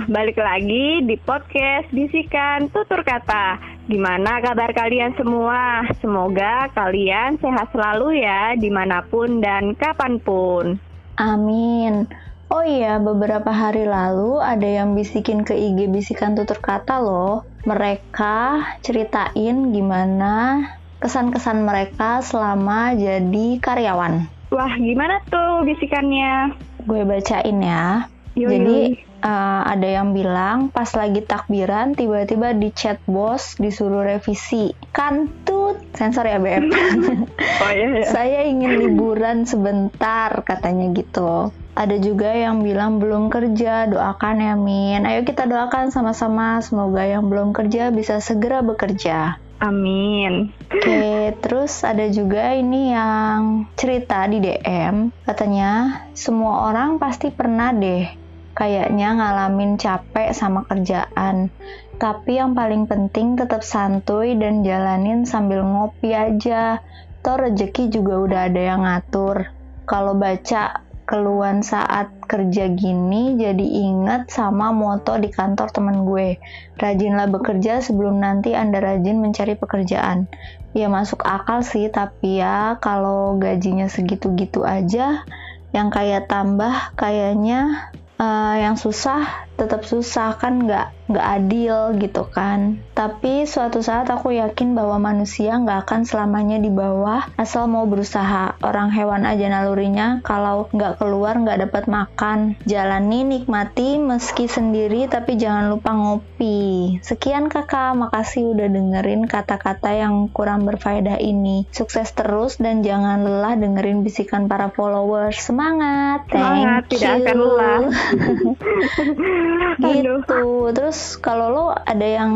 Nah, balik lagi di podcast Bisikan Tutur Kata. Gimana kabar kalian semua? Semoga kalian sehat selalu ya, di mana pun dan kapan pun. Amin. Oh iya, beberapa hari lalu ada yang bisikin ke IG Bisikan Tutur Kata loh. Mereka ceritain gimana kesan-kesan mereka selama jadi karyawan. Wah, gimana tuh bisikannya? Gue bacain ya. Yoi. Jadi uh, ada yang bilang pas lagi takbiran tiba-tiba di chat bos disuruh revisi. Kantut, sensor ya BM. Oh iya, iya. Saya ingin liburan sebentar katanya gitu. Ada juga yang bilang belum kerja, doakan ya Min. Ayo kita doakan sama-sama semoga yang belum kerja bisa segera bekerja. Amin. Oke, terus ada juga ini yang cerita di DM, katanya semua orang pasti pernah deh kayaknya ngalamin capek sama kerjaan. Tapi yang paling penting tetap santuy dan jalanin sambil ngopi aja. Toh rezeki juga udah ada yang ngatur. Kalau baca keluhan saat kerja gini jadi inget sama moto di kantor temen gue rajinlah bekerja sebelum nanti anda rajin mencari pekerjaan ya masuk akal sih tapi ya kalau gajinya segitu-gitu aja yang kayak tambah kayaknya eh, yang susah tetap susah kan nggak nggak adil gitu kan. Tapi suatu saat aku yakin bahwa manusia nggak akan selamanya di bawah asal mau berusaha. Orang hewan aja nalurinya kalau nggak keluar nggak dapat makan. Jalani nikmati meski sendiri tapi jangan lupa ngopi. Sekian kakak. Makasih udah dengerin kata-kata yang kurang berfaedah ini. Sukses terus dan jangan lelah dengerin bisikan para followers. Semangat. Semangat, thank tidak you. akan lelah. Aduh. gitu terus kalau lo ada yang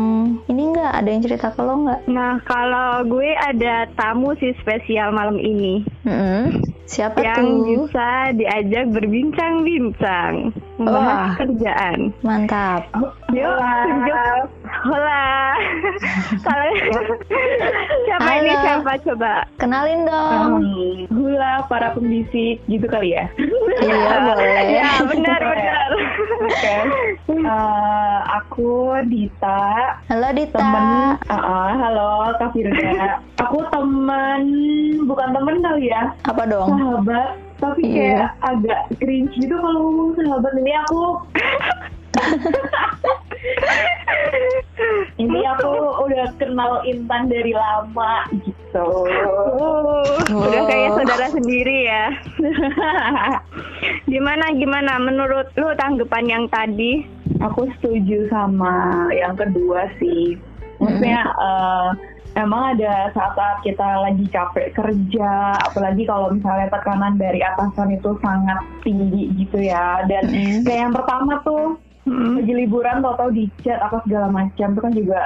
ini nggak ada yang cerita ke lo nggak Nah, kalau gue ada tamu sih spesial malam ini Mm-mm. siapa yang tuh bisa diajak berbincang-bincang membahas Wah. kerjaan. mantap Yuk. Hola. Kalau siapa ini Halo. siapa coba? kenalin dong Hula para pembisik gitu kali ya. iya boleh Ya, benar benar. Oke. Eh, aku Dita, halo Dita temen. Ah, ah, halo Kak Firda. aku temen, bukan temen kali ya, apa dong sahabat. Tapi Iya. kayak agak cringe gitu kalau ngomong sahabat ini aku. Ini aku udah kenal Intan dari lama gitu. Oh, udah kayak saudara sendiri ya. gimana gimana menurut lu tanggapan yang tadi? Aku setuju sama yang kedua sih. Maksudnya eh, emang ada saat-saat kita lagi capek kerja, apalagi kalau misalnya tekanan dari atasan itu sangat tinggi gitu ya. Dan Mm. kayak yang pertama tuh Hmm. lagi liburan tau-tau di chat apa segala macam itu kan juga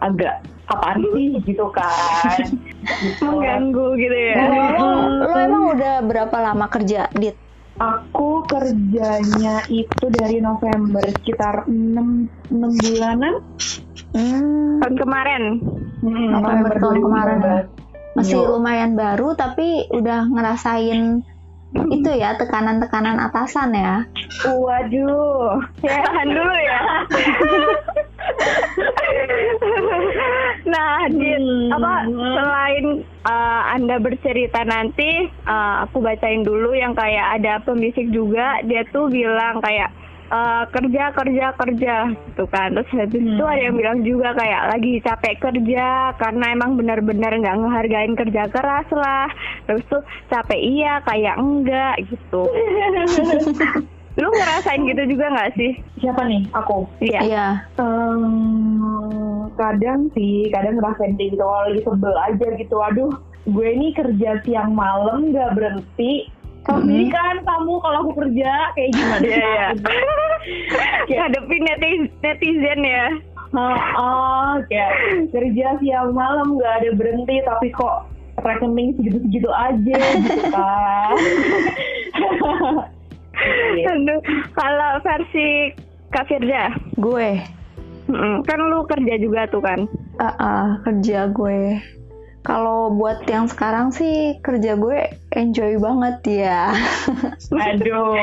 agak apaan sih gitu kan. Gitu. Mengganggu gitu ya. lo, lo emang udah berapa lama kerja Dit Aku kerjanya itu dari November sekitar 6, 6 bulanan. hmm, Tahun kemarin. Hmm, November tahun kemarin. 2019. masih Yo. lumayan baru tapi udah ngerasain itu ya tekanan-tekanan atasan ya Waduh. Ya, tahan dulu ya. nah, Dit, Hmm. apa selain uh, Anda bercerita nanti, uh, aku bacain dulu yang kayak ada pembisik juga, dia tuh bilang kayak uh, kerja kerja kerja gitu kan. Terus habis itu Hmm. ada yang bilang juga kayak lagi capek kerja karena emang benar-benar nggak ngehargain kerja keras lah. Terus tuh capek iya kayak enggak gitu. Lu ngerasain gitu juga nggak sih? Siapa nih? Aku. Iya. iya Em, kadang sih, kadang ngerasain gitu kalau lagi sebel aja gitu. Aduh, gue ini kerja siang malam nggak berhenti. Tahu Mhm. sendiri kan kamu kalau aku kerja kayak gimana? Iya, iya. Ngadepin netizen, netizen ya. Oh, oh, kayak kerja siang malam nggak ada berhenti tapi kok rekening segitu-segitu aja gitu kan. Aduh, kalau versi Kak Firda, gue mm, kan lu kerja juga tuh kan? ah ah, kerja gue Kalau buat yang sekarang sih kerja gue enjoy banget ya. Aduh.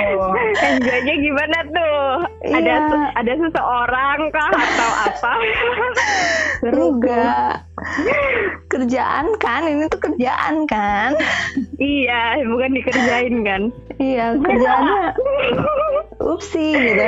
Enjoynya gimana tuh? Ada Iya. se- ada seseorang kah atau apa? Enggak. Kerjaan kan, ini tuh kerjaan kan. iya, bukan dikerjain kan? Iya, kerjaannya upsi gitu.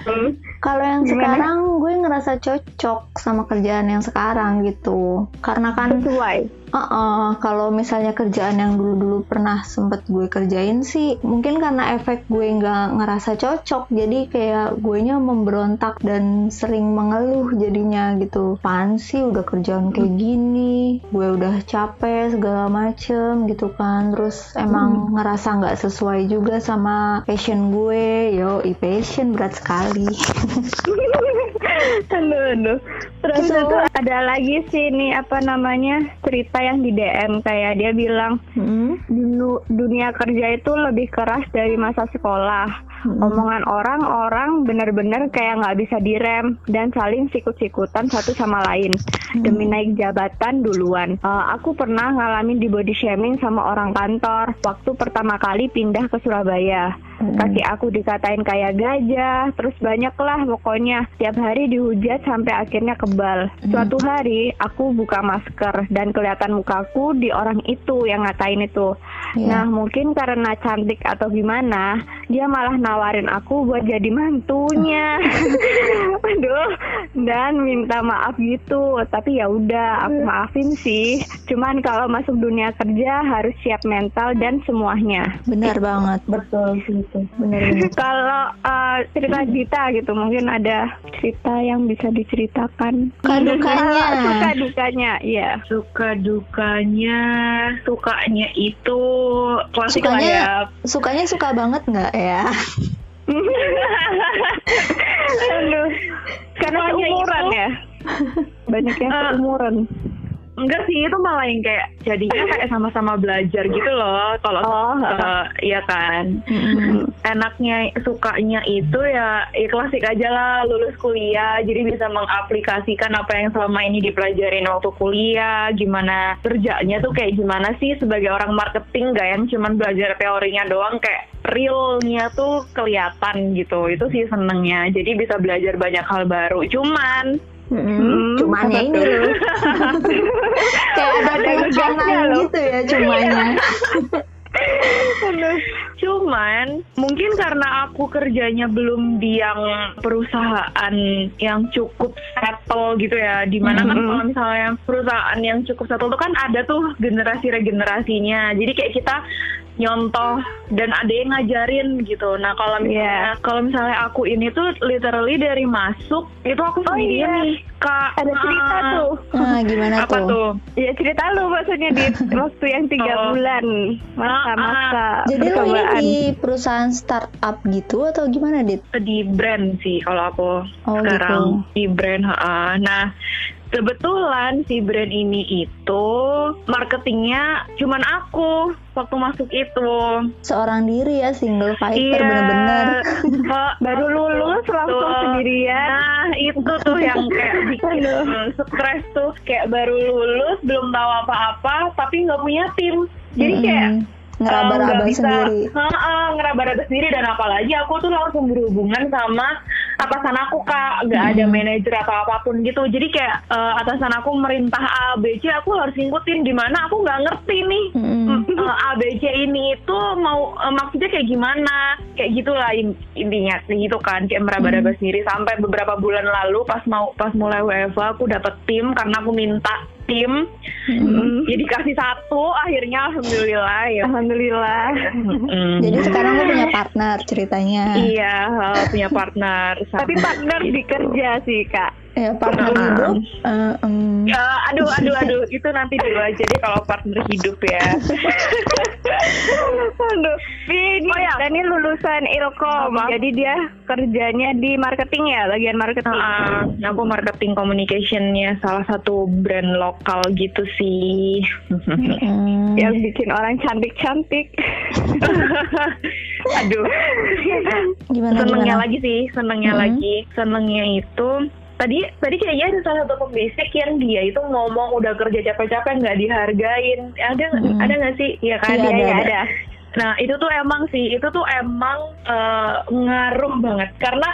Hmm. Kalau yang Gimana? sekarang gue ngerasa cocok sama kerjaan yang sekarang gitu. Karena kan Sesuai. Uh-uh, kalau misalnya kerjaan yang dulu-dulu pernah sempet gue kerjain sih, mungkin karena efek gue nggak ngerasa cocok, jadi kayak gue nya memberontak dan sering mengeluh jadinya gitu. Pan sih udah kerjaan kayak gini, gue udah capek segala macem gitu kan, terus emang ngerasa nggak sesuai juga sama passion gue, yo, i passion berat sekali. aduh, aduh. Terus Gitu. itu ada lagi sih nih apa namanya cerita yang di DM kayak dia bilang Hmm. dulu dunia kerja itu lebih keras dari masa sekolah. Hmm. Omongan orang-orang bener-bener kayak nggak bisa direm dan saling sikut-sikutan satu sama lain demi naik jabatan duluan. Eh, aku pernah ngalamin di body shaming sama orang kantor waktu pertama kali pindah ke Surabaya. Kaki aku dikatain kayak gajah, terus banyak lah pokoknya. Tiap hari dihujat sampai akhirnya kebal. Suatu hari aku buka masker dan kelihatan mukaku di orang itu yang ngatain itu. Iya. Nah mungkin karena cantik atau gimana, dia malah nawarin aku buat jadi mantunya. Aduh, dan minta maaf gitu. Tapi ya udah, aku maafin sih. Cuman kalau masuk dunia kerja harus siap mental dan semuanya. Benar banget, Betul sih itu. benar banget. Kalau uh, cerita Dita gitu, mungkin ada cerita yang bisa diceritakan. Suka-dukanya. Suka dukanya, iya. Suka dukanya, sukanya itu klasik lah ya. Sukanya, sukanya suka banget nggak ya? Aduh, karena Sukanya umuran itu- ya. Banyak yang Eh, umuran. Enggak sih, itu malah yang kayak jadinya kayak sama-sama belajar gitu loh. Kalau Oh, eh, iya kan. Mm-mm. enaknya sukanya itu ya, ya klasik aja lah lulus kuliah. Jadi bisa mengaplikasikan apa yang selama ini dipelajarin waktu kuliah. Gimana kerjanya tuh kayak gimana sih? Sebagai orang marketing gak yang cuman belajar teorinya doang. Kayak realnya tuh kelihatan gitu. Itu sih senengnya. Jadi bisa belajar banyak hal baru. Cuman Mm-mm. Cumannya apa ini tuh? loh. Kayak ada penekanan gitu ya cumanya. Cuman mungkin karena aku kerjanya belum di yang perusahaan yang cukup settle gitu ya. Di mana kan Mhm. kalau misalnya perusahaan yang cukup settle tuh kan ada tuh generasi regenerasinya. Jadi kayak kita nyontoh dan ada yang ngajarin gitu. Nah kalau misalnya kalau misalnya aku ini tuh literally dari masuk itu aku Oh, sendirian iya. nih kak. Ada cerita Ah, tuh. Nah, gimana Apa tuh? tuh? Ya cerita lu maksudnya di waktu yang tiga Oh. bulan masa-masa Jadi lo ini di perusahaan startup gitu atau gimana, Dit? di brand sih kalau aku Oh, sekarang di brand nah kebetulan si brand ini itu marketingnya cuman aku waktu masuk itu Seorang diri ya, single fighter Iya. bener-bener. Baru lulus langsung Tuh. sendirian. Nah itu tuh yang kayak bikin hmm, stres tuh kayak baru lulus belum tahu apa-apa tapi nggak punya tim jadi Mm-mm. kayak ngeraba-raba bisa, sendiri. Heeh, ngeraba-raba sendiri dan apalagi aku tuh langsung berhubungan sama atasan aku kak nggak ada Hmm. manajer atau apa pun gitu jadi kayak eh, atasan aku merintah A B C aku harus ngikutin di mana aku nggak ngerti nih Mm-mm. Eh, A B C ini itu mau eh, maksudnya kayak gimana kayak gitulah in- intinya gitu kan kayak meraba-raba sendiri sampai beberapa bulan lalu pas mau pas mulai WFA aku dapet tim karena aku minta tim Mm. jadi kasih satu akhirnya alhamdulillah ya Alhamdulillah. Mm. Jadi sekarang lo punya partner ceritanya. Iya, eh, punya partner. Tapi partner di kerja sih kak. Ya partner Mm-mm. hidup. eh, em, Ya, aduh, aduh, aduh, itu nanti dulu aja deh kalau partner hidup ya. Aduh, ini Oh, ya. dan ini lulusan Ilkom, Apa? jadi dia kerjanya di marketing ya, bagian marketing. Nah, aku marketing communicationnya salah satu brand lokal gitu sih. mm, Yang bikin orang cantik-cantik. aduh, gimana senengnya gimana? lagi sih, senengnya Mm-mm. lagi, senengnya itu tadi tadi kayaknya ada salah satu pembisik yang dia itu ngomong udah kerja capek-capek nggak dihargain ada Mm-mm. ada nggak sih ya kan Iya, ada, iya, ada. nah itu tuh emang sih itu tuh emang eh, ngaruh banget karena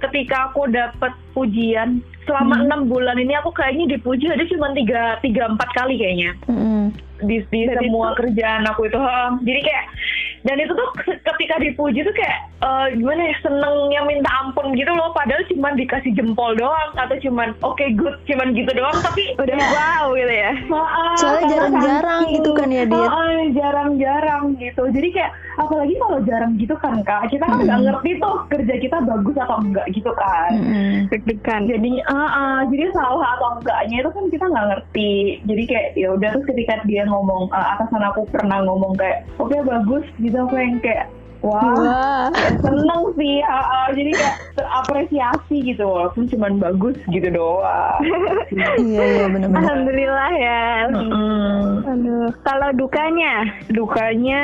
ketika aku dapat pujian selama Hmm. enam bulan ini aku kayaknya dipuji ada cuma tiga tiga empat kali kayaknya Mm-mm. di, di Dan semua itu- kerjaan aku itu jadi kayak dan itu tuh ketika dipuji tuh kayak eh, gimana ya senengnya minta ampun gitu loh padahal cuma dikasih jempol doang atau cuman oke good cuman gitu doang tapi Udah wow gitu ya. Maaf, Soalnya jarang-jarang gitu kan ya? Heeh, jarang-jarang gitu. Jadi kayak apalagi kalau jarang gitu kan kak, kita kan nggak Mm. ngerti tuh kerja kita bagus atau enggak gitu kan. Mm-mm. Deg-degan. Jadi, ah, ah, jadi salah atau enggaknya itu kan kita nggak ngerti. Jadi kayak ya udah terus ketika dia ngomong ah, atasan aku pernah ngomong kayak oke bagus gitu aku yang kayak wah Wah. seneng sih ah, ah. jadi kayak terapresiasi gitu walaupun cuman bagus gitu doang. Iya iya benar-benar. Alhamdulillah ya. Mm-mm. Aduh, kalau dukanya, dukanya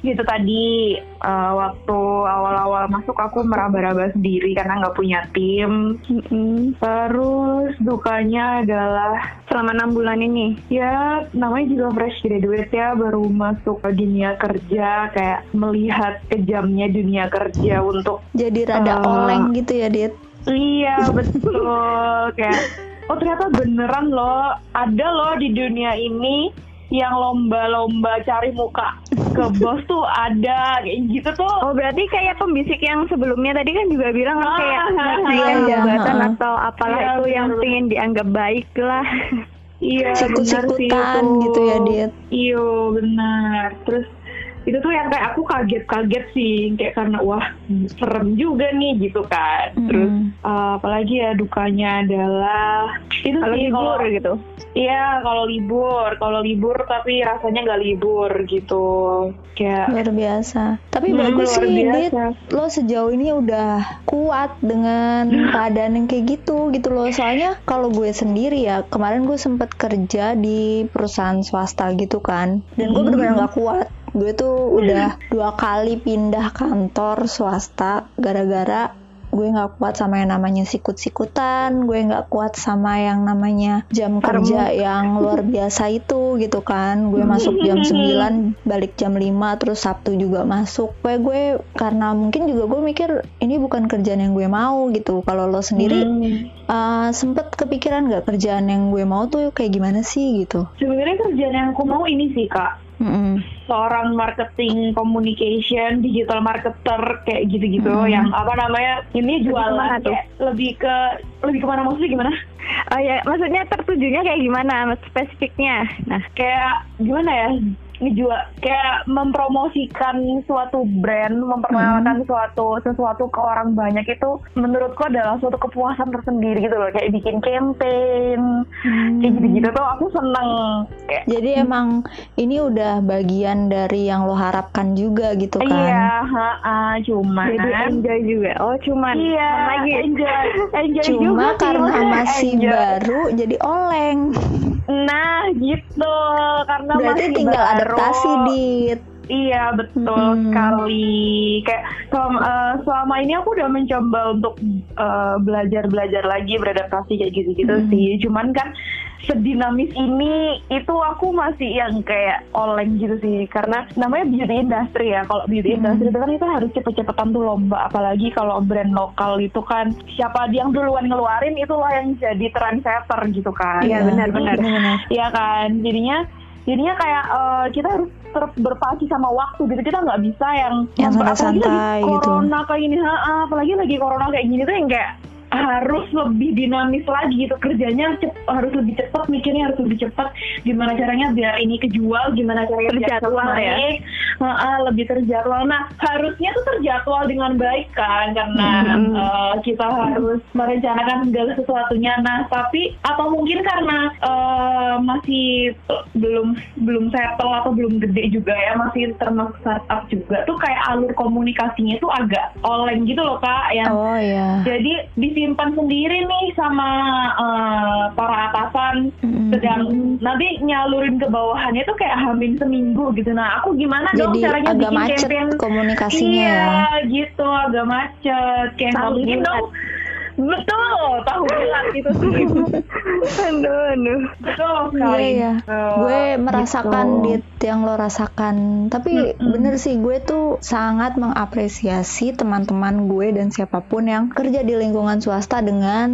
gitu tadi uh, waktu awal-awal masuk aku meraba-raba sendiri karena nggak punya tim Mm-mm. terus dukanya adalah selama enam bulan ini, ya namanya juga fresh graduate ya baru masuk ke dunia kerja kayak melihat kejamnya dunia kerja untuk Jadi rada Eh, oleng gitu ya, Dit. iya betul. Kayak oh ternyata beneran loh ada loh di dunia ini yang lomba-lomba cari muka ke bos tuh ada kayak gitu tuh Oh berarti kayak pembisik yang sebelumnya tadi kan juga bilang kan Ah, kayak ah, naikkan iya, jabatan ah. atau apalah Iya, itu yang benar, pengen dianggap baik lah. Iya, Sikut-sikutan itu. gitu ya, Dit. Iya, benar. Terus itu tuh yang kayak aku kaget-kaget sih, kayak karena wah serem juga nih gitu kan. Terus Mm-mm. uh, apalagi ya dukanya adalah itu Kalau sih libur kalau gitu. iya kalau libur, kalau libur tapi rasanya nggak libur gitu. Kayak Luar biasa. Tapi Hmm, bagus sih, Dit. biasa. Lo sejauh ini udah kuat dengan keadaan yang kayak gitu gitu loh. Soalnya kalau gue sendiri ya, kemarin gue sempet kerja di perusahaan swasta gitu kan. Dan gue Hmm. bener-bener gak kuat. Gue tuh udah dua kali pindah kantor swasta gara-gara gue nggak kuat sama yang namanya sikut-sikutan, gue nggak kuat sama yang namanya jam kerja yang luar biasa itu gitu kan. Gue masuk jam 9, balik jam 5, terus Sabtu juga masuk. Gue gue karena mungkin juga gue mikir ini bukan kerjaan yang gue mau gitu. Kalau lo sendiri hmm, eh, sempet kepikiran nggak kerjaan yang gue mau tuh kayak gimana sih gitu? sebenarnya kerjaan yang aku mau ini sih kak. Mm-mm. seorang marketing communication digital marketer kayak gitu-gitu Hmm. yang apa namanya ini jualan tuh? lebih ke lebih ke mana maksudnya gimana Oh ya, maksudnya tertujunya kayak gimana spesifiknya? Nah, kayak gimana ya ngejual kayak mempromosikan suatu brand memperkenalkan suatu sesuatu ke orang banyak itu menurutku adalah suatu kepuasan tersendiri gitu loh kayak bikin campaign kayak gitu-gitu tuh aku seneng kayak Jadi emang ini udah bagian dari yang lo harapkan juga gitu kan? iya ha, cuman jadi enjoy juga. Oh, cuman Iya, lagi. enjoy, enjoy juga Cuma sih, karena maksudnya masih enjoy. baru jadi oleng. Nah, gitu. Karena Berarti masih tinggal baru. Adaptasi, Dit. Iya, betul Mm-mm. sekali. Kayak selama, eh, selama ini aku udah mencoba untuk eh, belajar-belajar lagi, beradaptasi kayak gitu-gitu Mm. sih. Cuman kan sedinamis ini itu aku masih yang kayak oleng gitu sih karena namanya beauty industry ya kalau beauty Hmm. industry itu kan itu harus cepet-cepetan tuh lomba apalagi kalau brand lokal itu kan siapa yang duluan ngeluarin itulah yang jadi trendsetter gitu kan Iya, benar, Jadi, benar. benar. Iya kan, jadinya jadinya kayak eh, kita harus terus berpacu sama waktu gitu kita nggak bisa yang Yang apalagi santai-santai lagi gitu. corona kayak gini, ha, apalagi lagi corona kayak gini tuh yang kayak harus lebih dinamis lagi gitu kerjanya cep- harus lebih cepat mikirnya harus lebih cepat gimana caranya biar ini kejual gimana caranya biar Terjadwal ya. ha, lebih terjadwal nah harusnya tuh terjadwal dengan baik kan karena Hmm. eh, kita harus merencanakan segala sesuatunya nah tapi atau mungkin karena eh, masih belum belum settle atau belum gede juga ya masih termasuk startup juga tuh kayak alur komunikasinya tuh agak oleng gitu loh kak yang Oh ya. jadi disimpan sendiri nih sama eh, para atasan. Mm-mm. sedang nanti nyalurin ke bawahannya tuh kayak hamin seminggu gitu. Nah aku gimana dong Jadi caranya agak bikin macet campaign? komunikasinya iya ya. gitu agak macet. Kayak nggak mungkin dong Betul, tahu bulat itu sih. aduh aduh Betul Iya sekali. ya, Betul. gue merasakan Gitu. dit yang lo rasakan. Tapi bener sih gue tuh sangat mengapresiasi teman-teman gue dan siapa pun yang kerja di lingkungan swasta dengan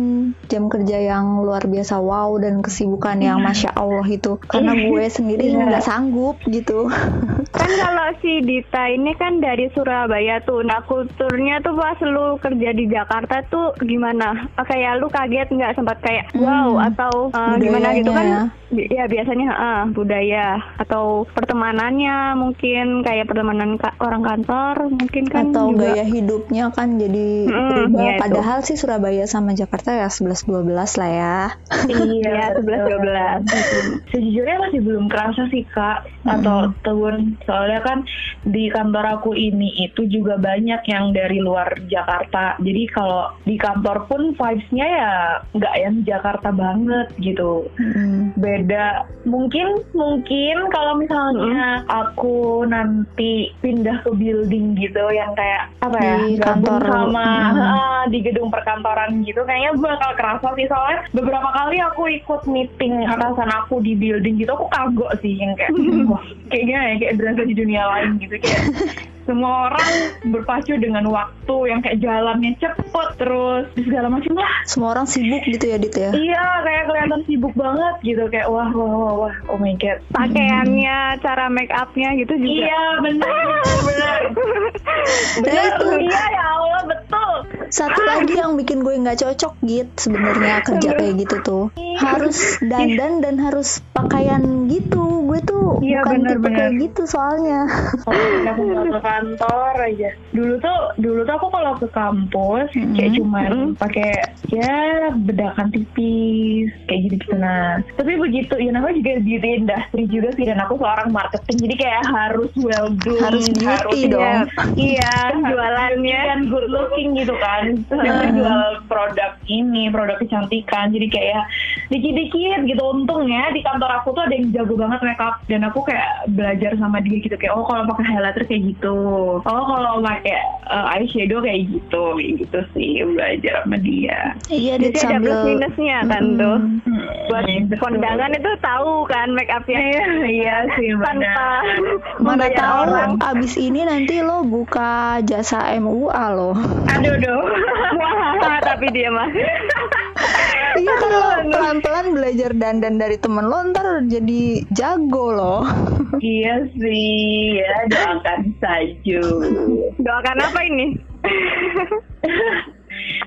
jam kerja yang luar biasa wow dan kesibukan yang masya Allah itu. Karena gue sendiri Iya. nggak sanggup gitu. kan kalau si Dita ini kan dari Surabaya tuh nah kulturnya tuh pas lu kerja di Jakarta tuh gimana Ah, kayak lu kaget nggak sempat kayak wow atau uh, gimana? gitu Budayanya kan Bi- ya biasanya ah, budaya atau pertemanannya mungkin kayak pertemanan ka- orang kantor mungkin kan Atau juga gaya hidupnya kan jadi Mm-mm, berubah. itu. Padahal sih Surabaya sama Jakarta ya 11-12 lah ya. Iya, 11-12. Sejujurnya masih belum kerasa sih kak atau tahun soalnya kan di kantor aku ini itu juga banyak yang dari luar Jakarta. Jadi kalau di kantor pun vibes-nya ya nggak yang Jakarta banget gitu. Mm. Beda. Mungkin mungkin kalau misalnya aku nanti pindah ke building gitu yang kayak apa ya Di gabung kantor. sama Hmm. ah, di gedung perkantoran gitu kayaknya bakal kerasa sih. Soalnya beberapa kali aku ikut meeting atasan aku di building gitu aku kagok sih yang kayak wah kayaknya ya kayak berasa di dunia lain gitu. Kayak semua orang berpacu dengan waktu yang kayak jalannya cepet terus segala macam lah. Semua orang sibuk gitu ya Dit ya. Iya, kayak kelihatan sibuk banget gitu. Kayak wah wah wah wah oh my god. pakaiannya cara make upnya gitu juga. Iya benar. Benar. Itu Iya ya Allah betul. satu lagi yang bikin gue nggak cocok gitu sebenarnya kerja kayak gitu tuh. Harus dandan dan harus pakaian gitu gue tuh Iya, bukan tipe benar-benar. kayak gitu soalnya aku nggak ke kantor aja. Dulu tuh dulu tuh aku kalau ke kampus kayak cuman pakai ya bedakan tipis kayak gitu gitu nah. Tapi begitu ya namanya juga beauty industry juga sih dan aku seorang marketing jadi kayak harus well groomed Harus beauty dong. Iya, Jualannya. kan good looking gitu kan. Terus aku jual produk ini, produk kecantikan. Jadi kayak dikit-dikit gitu. Untungnya di kantor aku tuh ada yang jago banget makeup dan aku kayak belajar sama dia gitu kayak oh kalau pakai highlighter kayak gitu. Oh kalau pakai uh, eyeshadow kayak gitu, kayak gitu sih belajar sama dia. iya jadi ada plus minusnya kan tuh buat Betul. kondangan itu tahu kan make upnya Iya, iya sih tanpa mana tahu orang abis ini nanti lo buka jasa MUA lo Aduh. Wah, tapi dia mah lo pelan-pelan belajar dandan dari temen lo ntar jadi jago lo iya sih, ya doakan saja. doakan apa ini?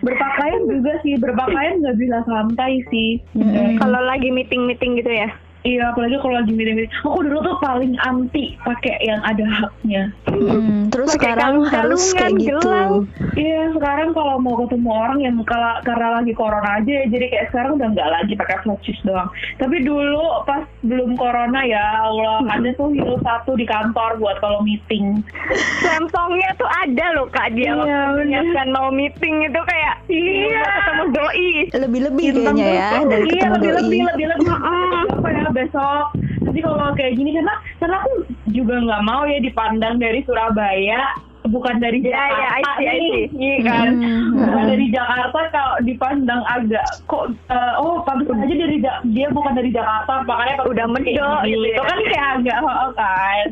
Berpakaian juga sih berpakaian nggak bisa santai sih. Kalau lagi meeting meeting gitu ya iya apalagi kalau lagi meeting aku dulu tuh paling anti pakai yang ada haknya. Hmm, terus Pakai sekarang harus kayak gitu. gelang. iya sekarang kalau mau ketemu orang yang kalau karena lagi corona aja ya, jadi kayak sekarang udah nggak lagi pakai flat shoes doang. Tapi dulu pas belum corona ya Allah ada tuh heels satu di kantor buat kalau meeting. Samsungnya tuh ada loh kak. Dia Iya, waktu mau meeting itu kayak iya. ketemu doi. Lebih-lebih kayaknya ya dari iya ketemu lebih doi. lebih lebih lebih apa ya besok. Nanti kalau kayak gini karena karena aku juga nggak mau ya dipandang dari Surabaya bukan dari Iya, iya, I Jakarta see, I nih, iya kan? Hmm. bukan dari Jakarta kalau dipandang agak kok eh, oh pantas aja dari Ja- dia bukan dari Jakarta makanya Udah gini, gitu ya. itu kan kayak agak oh, kan.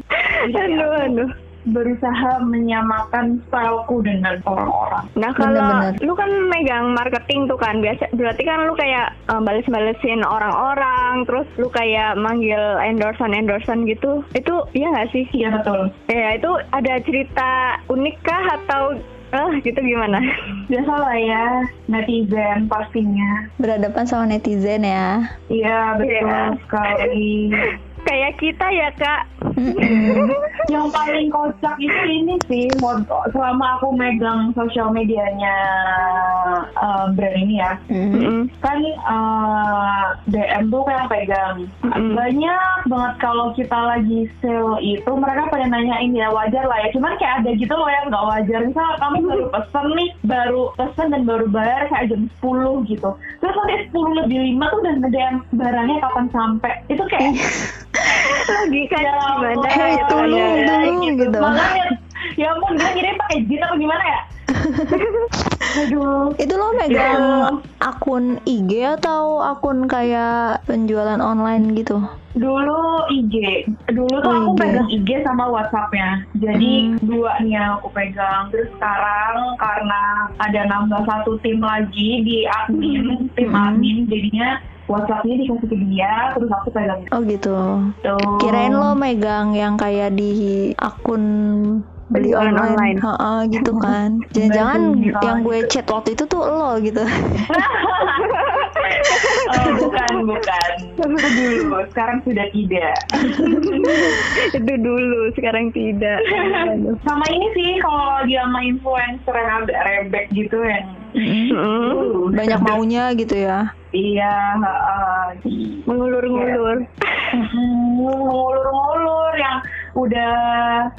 Jadi aduh aduh berusaha menyamakan styleku dengan orang-orang Nah kalau lu kan megang marketing tuh kan biasa berarti kan lu kayak um, bales-balesin orang-orang terus lu kayak manggil endorsan endorsan gitu itu iya nggak sih? iya betul Ya itu ada cerita unik kah atau eh gitu gimana? biasa lah ya netizen pastinya berhadapan sama netizen ya Iya betul Iya. sekali. kayak kita ya kak. Yang paling kocak itu ini sih selama aku megang sosial medianya eh, brand ini ya. Hmm. Mm-mm. Kan eh, DM tuh kayak pegang. Mm-mm. Banyak banget kalau kita lagi sale itu mereka pada nanyain ya wajar lah ya. Cuman kayak ada gitu loh yang nggak wajar. Misal kamu baru pesen nih, baru pesen dan baru bayar kayak jam 10 gitu. Terus nanti 10 lebih 5 tuh udah nge-DM barangnya kapan sampai. Itu kayak Logika Ya gimana? ampun, Hey, gitu tolong ya. dong. gitu. Makanya, ya ampun dia ngirim pakai jin apa gimana ya? Aduh. Itu lo megang akun IG atau akun kayak penjualan online gitu? Dulu IG. Dulu tuh Oh, aku IG. pegang IG sama WhatsAppnya. Jadi Hmm. dua nih yang aku pegang. Terus sekarang karena ada nambah satu tim lagi di admin, tim Hmm. admin, jadinya WhatsAppnya dikasih ke dia, terus aku pegang Oh gitu. itu. Kirain lo megang yang kayak di akun beli online, online. Heeh, gitu kan. Jangan-jangan yang gue chat waktu itu tuh lo gitu. oh, bukan, bukan. Itu dulu, sekarang sudah tidak. Itu dulu, sekarang tidak. Sama ini sih kalau dia sama influencer yang agak rebek gitu yang. Mm. uh, Banyak maunya gitu ya. Iya, heeh. Mengulur-ngulur. Hmm, ngulur-ngulur yang udah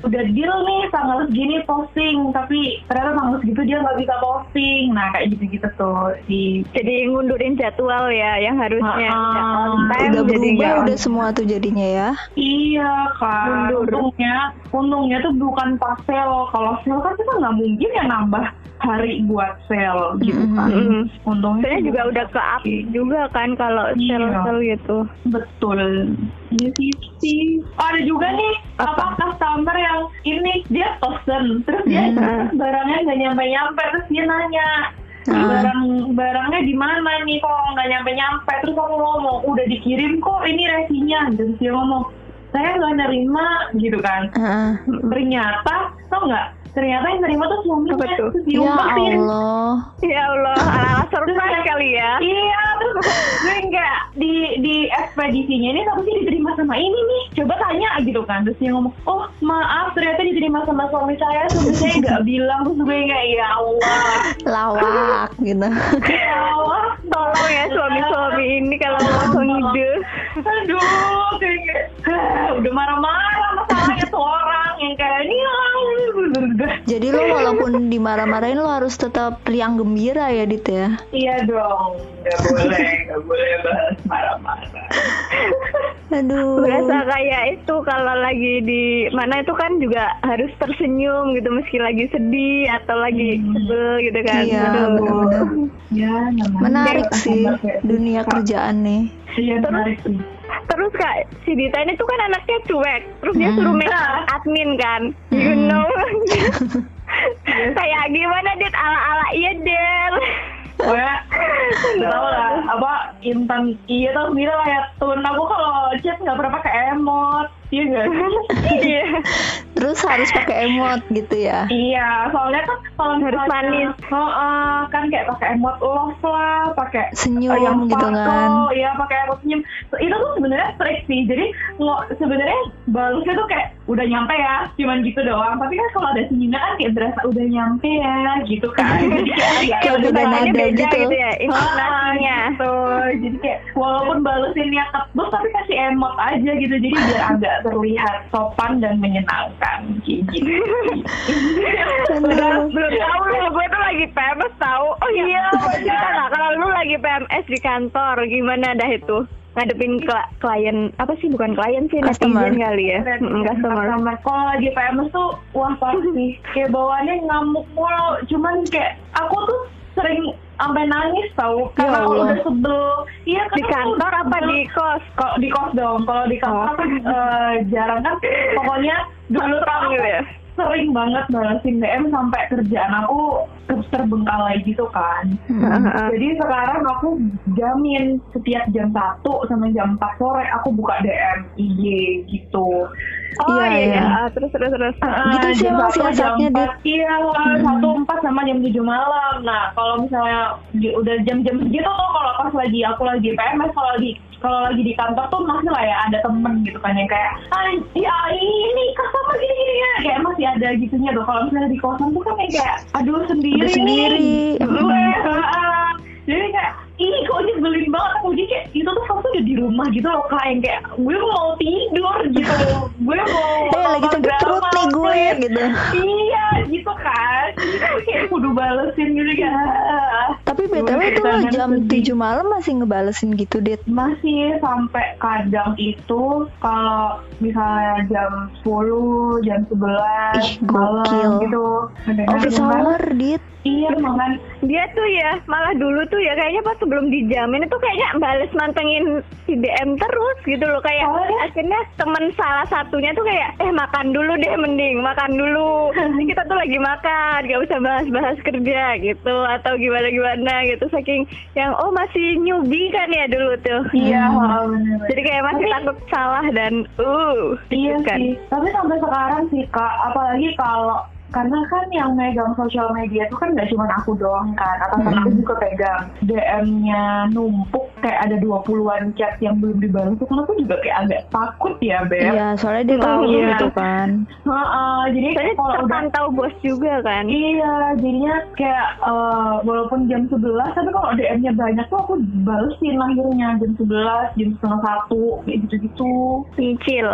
udah deal nih tanggal segini posting tapi ternyata tanggal segitu dia nggak bisa posting. Nah kayak gitu-gitu tuh di Jadi ngundurin jadwal ya, yang harusnya. On time Udah jadi berubah udah semua tuh jadinya ya. iya kan Mundur. untungnya untungnya tuh bukan pas sale. Kalau sale kan kita nggak mungkin ya nambah hari buat sale gitu kan Mm-mm. untungnya Saya juga udah ke up juga kan kalau Iya. sel-sel gitu. Betul. Iya sih. sih. Oh, ada juga nih apa customer yang ini dia pesen terus dia Hmm. barangnya nggak nyampe nyampe terus dia nanya Ah. barang barangnya di mana nih kok nggak nyampe nyampe terus aku ngomong udah dikirim kok ini resinya terus dia ngomong saya nggak nerima gitu kan Heeh. ternyata tau nggak ternyata yang terima tuh suaminya Apa tuh? terus Ya diumpetin Allah. Ya Allah, ala-ala surprise kali ya. Iya, terus gue enggak di di ekspedisinya ini tapi diterima sama ini nih. Coba tanya gitu kan. Terus dia ngomong, "Oh, maaf, ternyata diterima sama suami saya. Suami saya enggak bilang." Terus gue enggak, "Ya Allah." Lawak gitu. Ya Allah. Tolong ya suami-suami ini kalau langsung ide. Aduh, kayak kayak, "Hah, udah marah-marah orang yang kayak ini. Jadi lo walaupun dimarah-marahin lo harus tetap riang gembira ya Dit ya. Iya dong, nggak boleh, nggak boleh bahas marah-marah. Aduh. Berasa kayak itu kalau lagi di mana itu kan juga harus tersenyum gitu meski lagi sedih atau lagi Hmm. sebel gitu kan. Iya, Aduh. bener-bener. Ya, namanya Menarik sih dunia kerjaan nih. Iya, menarik sih. Terus kak si Dita ini tuh kan anaknya cuek, terus dia Hmm. suruh make admin kan, you Hmm. know. kayak gimana Dit ala-ala iya Del. gue tau lah apa intan iya tau sendiri lah ya tun aku kalau chat nggak pernah pakai emot iya nggak Iya. Terus harus pakai emot gitu ya. iya soalnya kan kalau Harus manis. oh, eh, kan kayak pakai emot love lah pakai Senyum eh, yang gitu kan. iya pakai emot senyum itu tuh sebenarnya trik sih jadi nggak sebenarnya balasnya tuh kayak udah nyampe ya cuman gitu doang tapi kan kalau ada senyumnya kan kayak berasa udah nyampe ya gitu kan jadi kayak beda Suaranya nada beda gitu. gitu ya intonasinya. Ah, gitu. Jadi kayak walaupun balesinnya ketebus tapi kasih emot aja gitu. Jadi biar agak terlihat sopan dan menyenangkan kayak gitu. Belum tahu lu gue tuh lagi PMS tahu. Oh iya, Iya, cerita benar. nggak kalau lu lagi PMS di kantor gimana dah itu? Ngadepin kla- klien apa sih bukan klien sih Customer. netizen kali ya. Mm, customer. Customer. Kalau lagi PMS tuh wah pasti kayak bawaannya ngamuk mulu. Cuman kayak aku tuh sering sampai nangis tau karena aku Allah. udah sebel. Iya Di kantor apa sebel. di kos? Kalau di kos dong, kalau di kantor Oh. kan eh, jarang kan. Pokoknya dulu aku gitu ya? Sering banget balesin DM sampai kerjaan aku terus terbengkalai gitu kan. Mm-mm. Jadi sekarang aku jamin setiap jam 1 sampai jam 4 sore aku buka DM IG gitu. Oh Iya, iya, iya. iya. Ah, terus terus terus. Gitu Ah, sih emang satu, jam siasatnya, empat. Iya, satu empat sama jam tujuh malam. Nah, kalau misalnya di- udah jam-jam segitu tuh kalau pas lagi aku lagi PMS, kalau lagi kalau lagi di kantor tuh masih lah ya ada temen gitu kan yang kayak ah ya ini customer gini gini ya kayak masih ada gitunya tuh. Kalau misalnya di kosan tuh kan kayak aduh sendiri. Udah sendiri. gue ah, jadi kayak ih kok nyebelin banget. Aku jadi kayak itu tuh aku udah di rumah gitu loh kak. Yang kayak gue mau tidur gitu. Gue mau Eh lagi sakit perut nih gue gitu. Iya, gitu kan kayak kudu balesin gitu kan Tapi BTW itu lo jam 7 malam masih ngebalesin gitu, Dit. masih sampai kadang itu kalau misalnya jam 10, jam 11 Ih, malam gokil. gitu Office hour, Dit. iya makan Dia tuh ya malah dulu tuh ya kayaknya pas sebelum dijamin itu kayaknya bales mantengin si DM terus gitu loh kayak Oh, ya? akhirnya temen salah satunya tuh kayak eh makan dulu deh mending makan dulu. Kita tuh lagi makan gak usah bahas-bahas kerja gitu atau gimana gimana gitu. Saking yang oh masih newbie kan ya dulu tuh? Iya bener-bener. jadi kayak masih Tapi- takut salah dan uh Iya gitu kan. sih, tapi sampai sekarang sih kak, apalagi kalau karena kan yang megang sosial media itu kan gak cuma aku doang kan, atasan aku juga pegang DM-nya numpuk kayak ada 20-an chat yang belum dibalas itu kan aku juga kayak agak takut ya Beb. Iya, soalnya dia tahu Iya. gitu kan. Heeh, jadi soalnya kalau udah terpantau bos juga kan Iya, jadinya kayak eh, walaupun jam 11 tapi kalau DM-nya banyak tuh aku balesin akhirnya jam 11, jam setengah satu kayak gitu-gitu. nyicil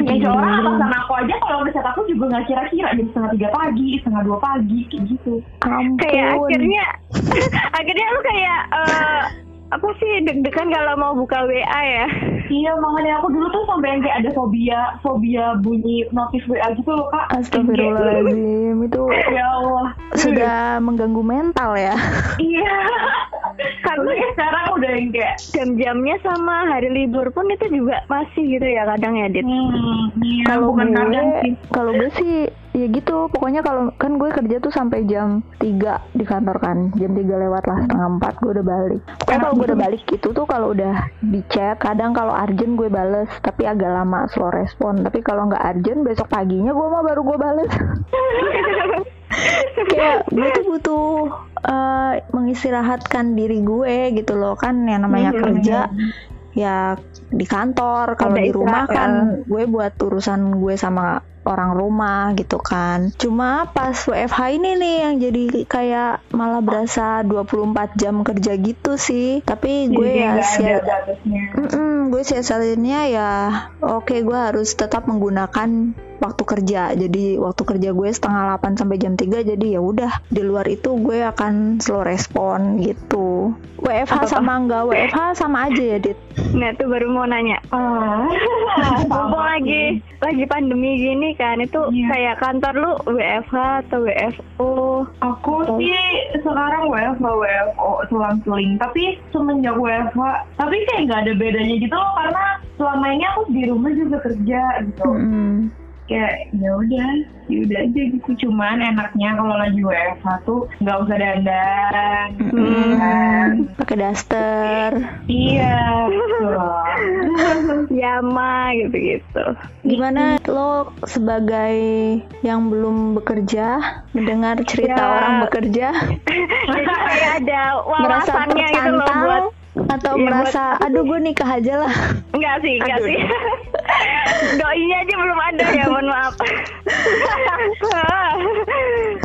Ya orang atasan aku aja kalau ngechat aku juga nggak kira-kira jam setengah tiga pagi, setengah dua pagi kayak gitu. Ampun. kayak akhirnya akhirnya lu kayak eh, apa sih deg-degan kalau mau buka WA ya Iya makanya aku dulu tuh sampai yang kayak ada fobia, fobia bunyi notif WA gitu loh kak. Astagfirullahaladzim, itu Ya Allah. sudah mengganggu mental ya. Iya. Karena karena sekarang udah yang kayak jam-jamnya sama hari libur pun itu juga masih gitu ya kadang ya Dit hmm, iya, Kalau bukan kadang gue, sih. kalau gue sih ya gitu. Pokoknya kalau kan gue kerja tuh sampai jam 3 di kantor kan. Jam 3 lewat lah setengah 4 gue udah balik. Pokoknya kalau gue udah balik gitu tuh kalau udah di chat, kadang kalau urgent gue bales, tapi agak lama slow respon. Tapi kalau nggak urgent besok paginya gue mah baru gue bales. kayak gue tuh butuh eh, mengistirahatkan diri gue gitu loh kan yang namanya Mhm. kerja ya di kantor kalau di rumah kan gue buat urusan gue sama orang rumah gitu kan. Cuma pas WFH ini nih yang jadi kayak malah berasa 24 jam kerja gitu sih. Tapi gue Jadi ya sia- gue siasatinnya ya oke gue harus tetap menggunakan waktu kerja. Jadi waktu kerja gue setengah 8 sampai jam 3 jadi ya udah di luar itu gue akan slow respon gitu. WFH sama enggak WFH sama aja ya Dit? Nah tuh baru mau nanya. Ah, mumpung sama lagi lagi pandemi gini kan itu Iya. kayak kantor lu WFH atau WFO Aku sih sekarang WFH WFO selang-seling tapi semenjak WFH tapi kayak nggak ada bedanya gitu loh karena selama ini aku di rumah juga kerja gitu Mm-mm. Kayak ya udah ya udah aja gitu. Cuman enaknya kalau lagi WFH tuh nggak usah dandan kan. Pakai daster. Iya. Yama gitu-gitu. Gimana lo sebagai yang belum bekerja mendengar cerita Ya. orang bekerja? Jadi kayak ada wawasannya gitu loh buat atau Iya, merasa aduh gue nikah aja lah Enggak sih, enggak Aduh. sih. Doinya aja belum ada ya, mohon maaf.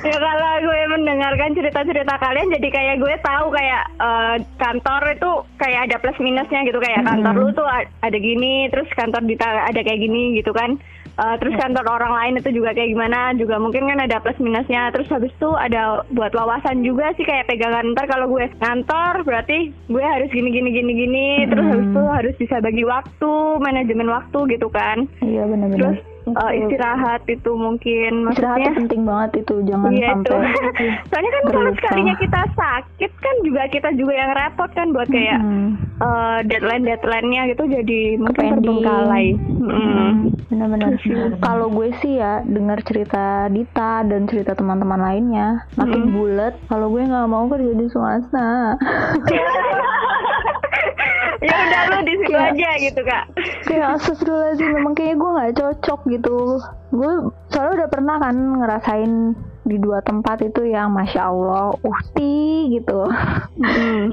ya kalau gue mendengarkan cerita-cerita kalian jadi kayak gue tahu kayak eh, kantor itu kayak ada plus minusnya gitu kayak kantor lu tuh ada gini, terus kantor Dita ada kayak gini gitu kan. Eh, terus kantor orang lain itu juga kayak gimana juga mungkin kan ada plus minusnya. Terus habis itu ada buat wawasan juga sih kayak pegangan ntar kalau gue kantor berarti gue harus gini gini gini gini. Terus habis itu harus bisa bagi waktu manajemen waktu gitu kan. Iya benar-benar. Terus eh, istirahat itu mungkin istirahat maksudnya tuh penting banget itu jangan Iya itu. sampai Soalnya kan kalau sekalinya kita sakit kan juga kita juga yang repot kan buat kayak Mm. eh, deadline deadline-nya gitu jadi mungkin terbengkalai. Mm. Hmm, benar-benar. Kalau gue sih ya dengar cerita Dita dan cerita teman-teman lainnya makin bulat. Kalau gue nggak mau kerja di swasta. ya udah lu di situ aja gitu kak. kayak astagfirullahaladzim memang kayaknya gue nggak cocok gitu. Gue soalnya udah pernah kan ngerasain di dua tempat itu yang masya Allah uhti gitu.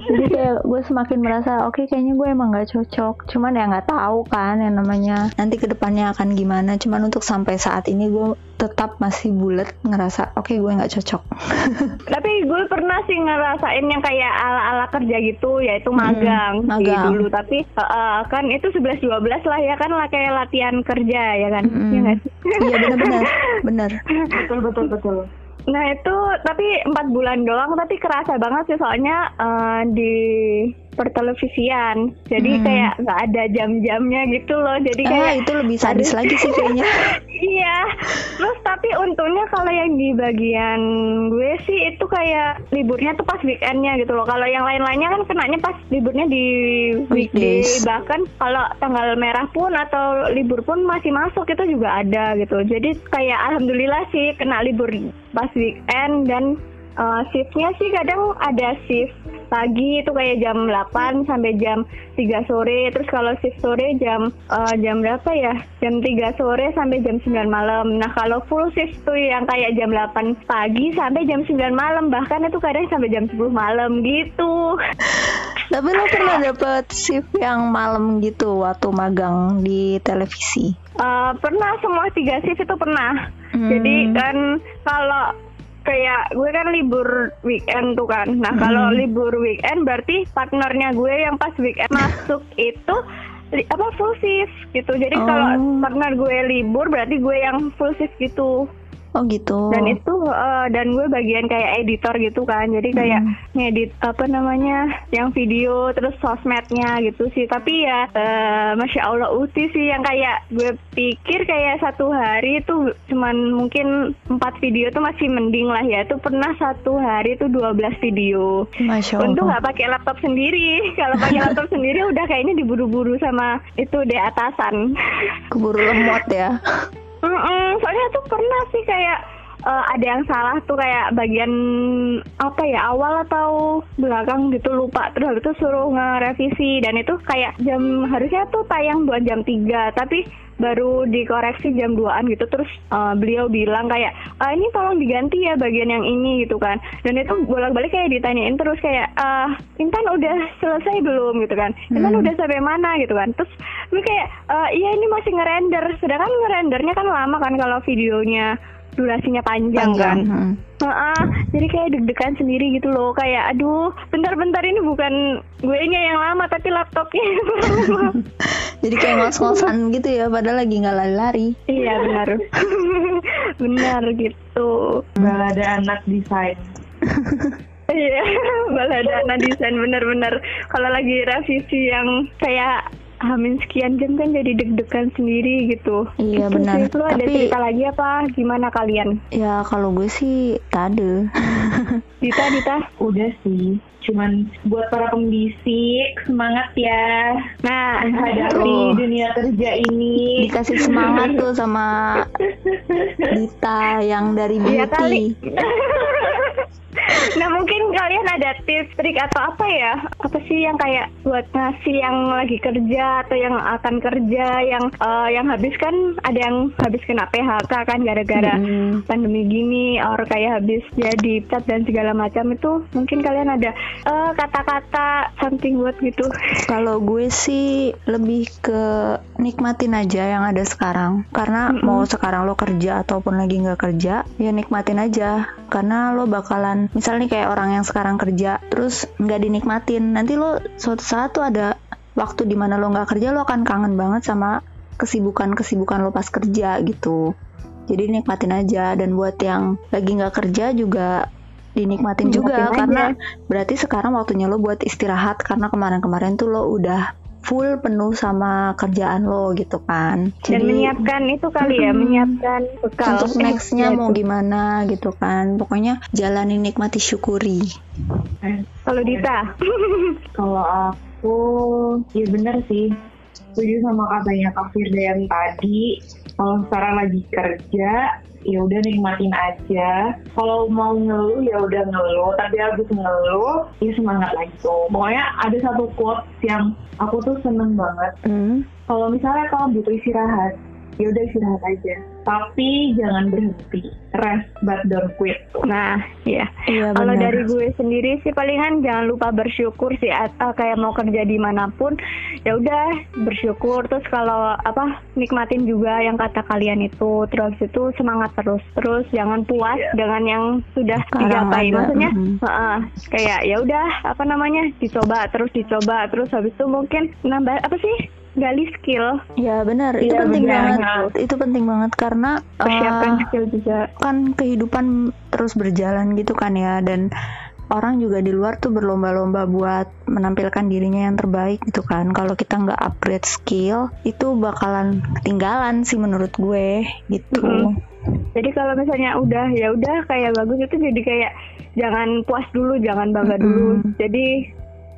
Jadi kayak gue semakin merasa oke kayaknya gue emang nggak cocok. Cuman ya nggak tahu kan yang namanya nanti ke depannya akan gimana. Cuman untuk sampai saat ini gue tetap masih bulat ngerasa oke gue nggak cocok. Tapi gue pernah sih ngerasain yang kayak ala-ala kerja gitu, yaitu magang, sih magang. dulu. Tapi eh, kan itu 11-12 lah ya kan lah kayak latihan kerja ya kan. Iya nggak sih? iya benar-benar benar. betul betul betul Nah itu tapi empat bulan doang tapi kerasa banget sih soalnya uh, di pertelevisian. Jadi hmm. kayak nggak ada jam-jamnya gitu loh. Jadi kayak ah, itu lebih sadis lagi sih kayaknya. Iya. Terus tapi untungnya kalau yang di bagian gue sih itu kayak liburnya tuh pas weekendnya gitu loh. Kalau yang lain-lainnya kan kenanya pas liburnya di weekday. Weekdays. bahkan kalau tanggal merah pun atau libur pun masih masuk itu juga ada gitu. Jadi kayak alhamdulillah sih kena libur pas weekend dan uh, shiftnya sih kadang ada shift pagi itu kayak jam 8 sampai jam 3 sore. Terus kalau shift sore jam uh, jam berapa ya? Jam 3 sore sampai jam 9 malam. Nah kalau full shift tuh yang kayak jam 8 pagi sampai jam 9 malam. Bahkan itu kadang sampai jam 10 malam gitu. Tapi lo pernah dapet shift yang malam gitu waktu magang di televisi? Uh, pernah semua tiga shift itu pernah. Hmm. jadi kan kalau kayak gue kan libur weekend tuh kan. Nah kalau hmm. libur weekend berarti partnernya gue yang pas weekend masuk itu li, apa full shift gitu. Jadi oh. kalau partner gue libur berarti gue yang full shift gitu. Oh gitu. Dan itu uh, dan gue bagian kayak editor gitu kan. Jadi kayak hmm. ngedit apa namanya yang video terus sosmednya gitu sih. Tapi ya uh, masya Allah uti sih yang kayak gue pikir kayak satu hari itu cuman mungkin empat video tuh masih mending lah ya. Itu pernah satu hari itu 12 video. Masya Allah. Untuk nggak pakai laptop sendiri. Kalau pakai laptop sendiri udah kayaknya diburu-buru sama itu di atasan. Keburu lemot ya. Mm -mm, soalnya tuh pernah sih kayak uh, ada yang salah tuh kayak bagian apa ya awal atau belakang gitu lupa. Terus habis itu suruh ngerevisi. Dan itu kayak jam harusnya tuh tayang buat jam 3 tapi baru dikoreksi jam 2an gitu. Terus uh, beliau bilang kayak uh, ini tolong diganti ya bagian yang ini gitu kan. Dan itu bolak-balik kayak ditanyain terus kayak uh, Intan udah selesai belum? gitu kan. Intan hmm. udah sampai mana? gitu kan. Terus gue kayak uh, iya ini masih ngerender. Sedangkan ngerendernya kan lama kan kalau videonya durasinya panjang, panjang. kan. Hmm. Uh, jadi kayak deg-degan sendiri gitu loh kayak aduh bentar-bentar ini bukan gue nya yang lama tapi laptopnya jadi kayak ngos-ngosan gitu ya padahal lagi nggak lari-lari iya benar benar gitu balada anak desain Iya, balada anak desain benar-benar. Kalau lagi revisi yang kayak Amin sekian jam kan jadi deg-degan sendiri gitu. Iya gitu benar. Sih. Lu ada cerita lagi apa? Gimana kalian? Ya kalau gue sih tade. Dita, Dita? Udah sih. Cuman buat para pembisik semangat ya. Nah, menghadapi dunia kerja ini. Dikasih semangat tuh sama Dita yang dari iya beauty. Ya nah mungkin kalian ada tips trik atau apa ya apa sih yang kayak buat ngasih yang lagi kerja atau yang akan kerja yang uh, yang habis kan ada yang habis kena PHK kan gara-gara hmm. pandemi gini or kayak habis jadi cat dan segala macam itu mungkin kalian ada eh, kata-kata something buat gitu kalau gue sih lebih ke nikmatin aja yang ada sekarang karena mm -hmm. mau sekarang lo kerja ataupun lagi nggak kerja ya nikmatin aja karena lo bakalan misalnya kayak orang yang sekarang kerja terus nggak dinikmatin. Nanti lo suatu saat tuh ada waktu di mana lo nggak kerja lo akan kangen banget sama kesibukan kesibukan lo pas kerja gitu. Jadi nikmatin aja. Dan buat yang lagi nggak kerja juga dinikmatin juga. karena berarti sekarang waktunya lo buat istirahat. Karena kemarin-kemarin tuh lo udah full penuh sama kerjaan lo gitu kan. Jadi, Dan menyiapkan itu kali ya, menyiapkan bekal. Untuk nextnya mau gimana gitu kan. Pokoknya jalani nikmati syukuri. Kalau Dita? Kalau aku, ya bener sih. Setuju sama katanya Kak Firda yang tadi. Kalau sekarang lagi kerja, ya udah nikmatin aja. Kalau mau ngeluh ya udah ngeluh. Tapi habis ngeluh ya semangat lagi tuh. Pokoknya ada satu quote yang aku tuh seneng banget. Mm. kalau misalnya kamu butuh istirahat ya udah istirahat aja tapi jangan berhenti. Rest but don't quit. Nah ya iya, kalau dari gue sendiri sih palingan jangan lupa bersyukur sih uh, kayak mau kerja di mana pun ya udah bersyukur. Terus kalau apa nikmatin juga yang kata kalian itu. Terus itu semangat terus. Terus jangan puas yeah. dengan yang sudah digapai. maksudnya mm -hmm. uh, kayak ya udah apa namanya dicoba terus dicoba. Terus habis itu mungkin nambah apa sih gali skill. Ya benar, itu ya, penting benar. banget. Itu penting banget karena persiapkan uh, skill juga. Kan kehidupan terus berjalan gitu kan ya dan orang juga di luar tuh berlomba-lomba buat menampilkan dirinya yang terbaik gitu kan kalau kita nggak upgrade skill itu bakalan ketinggalan sih menurut gue gitu Mm-mm. Jadi kalau misalnya udah ya udah kayak bagus itu jadi kayak jangan puas dulu, jangan bangga Mm-mm. dulu. Jadi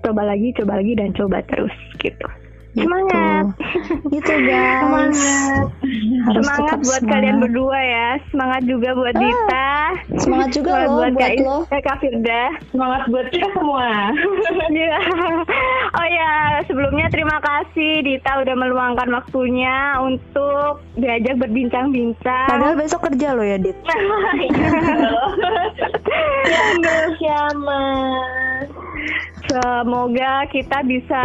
coba lagi, coba lagi dan coba terus gitu. Semangat. gitu guys harus semangat tetap buat semangat. kalian berdua ya. Semangat juga buat Ah, Dita. semangat juga Semangat loh buat buat Kak, lo eh, Kak Firda. Semangat buat kita semua. Iya. oh ya, sebelumnya terima kasih Dita udah meluangkan waktunya untuk diajak berbincang-bincang. padahal besok kerja lo ya Dit Sama. Semoga kita bisa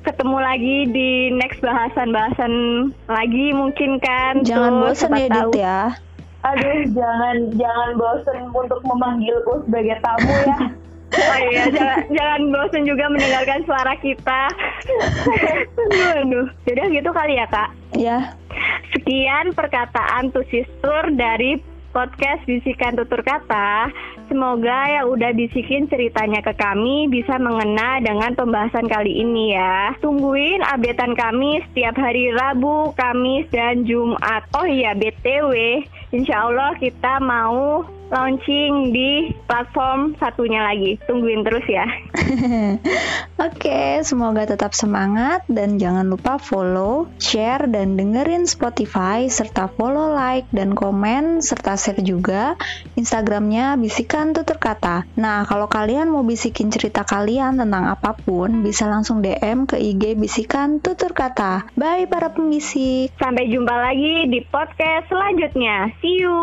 ketemu lagi di next bahasan-bahasan lagi mungkin kan. jangan Tuh, bosan ya. Dit ya Aduh, jangan jangan bosen untuk memanggilku sebagai tamu ya. Oh iya, jangan, jangan bosan juga mendengarkan suara kita. aduh, aduh. Jadi gitu kali ya kak. ya Sekian perkataan tusistur dari podcast Bisikan Tutur Kata. Semoga yang udah bisikin ceritanya ke kami bisa mengena dengan pembahasan kali ini ya. Tungguin updatean kami setiap hari Rabu, Kamis, dan Jumat. Oh iya, BTW, insya Allah kita mau launching di platform satunya lagi. Tungguin terus ya. Oke, semoga tetap semangat dan jangan lupa follow, share, dan dengerin Spotify serta follow, like, dan komen serta share juga Instagramnya Bisikan Tutur Kata. Nah, kalau kalian mau bisikin cerita kalian tentang apa pun, bisa langsung DM ke IG Bisikan Tutur Kata. Bye para pembisik. Sampai jumpa lagi di podcast selanjutnya. See you.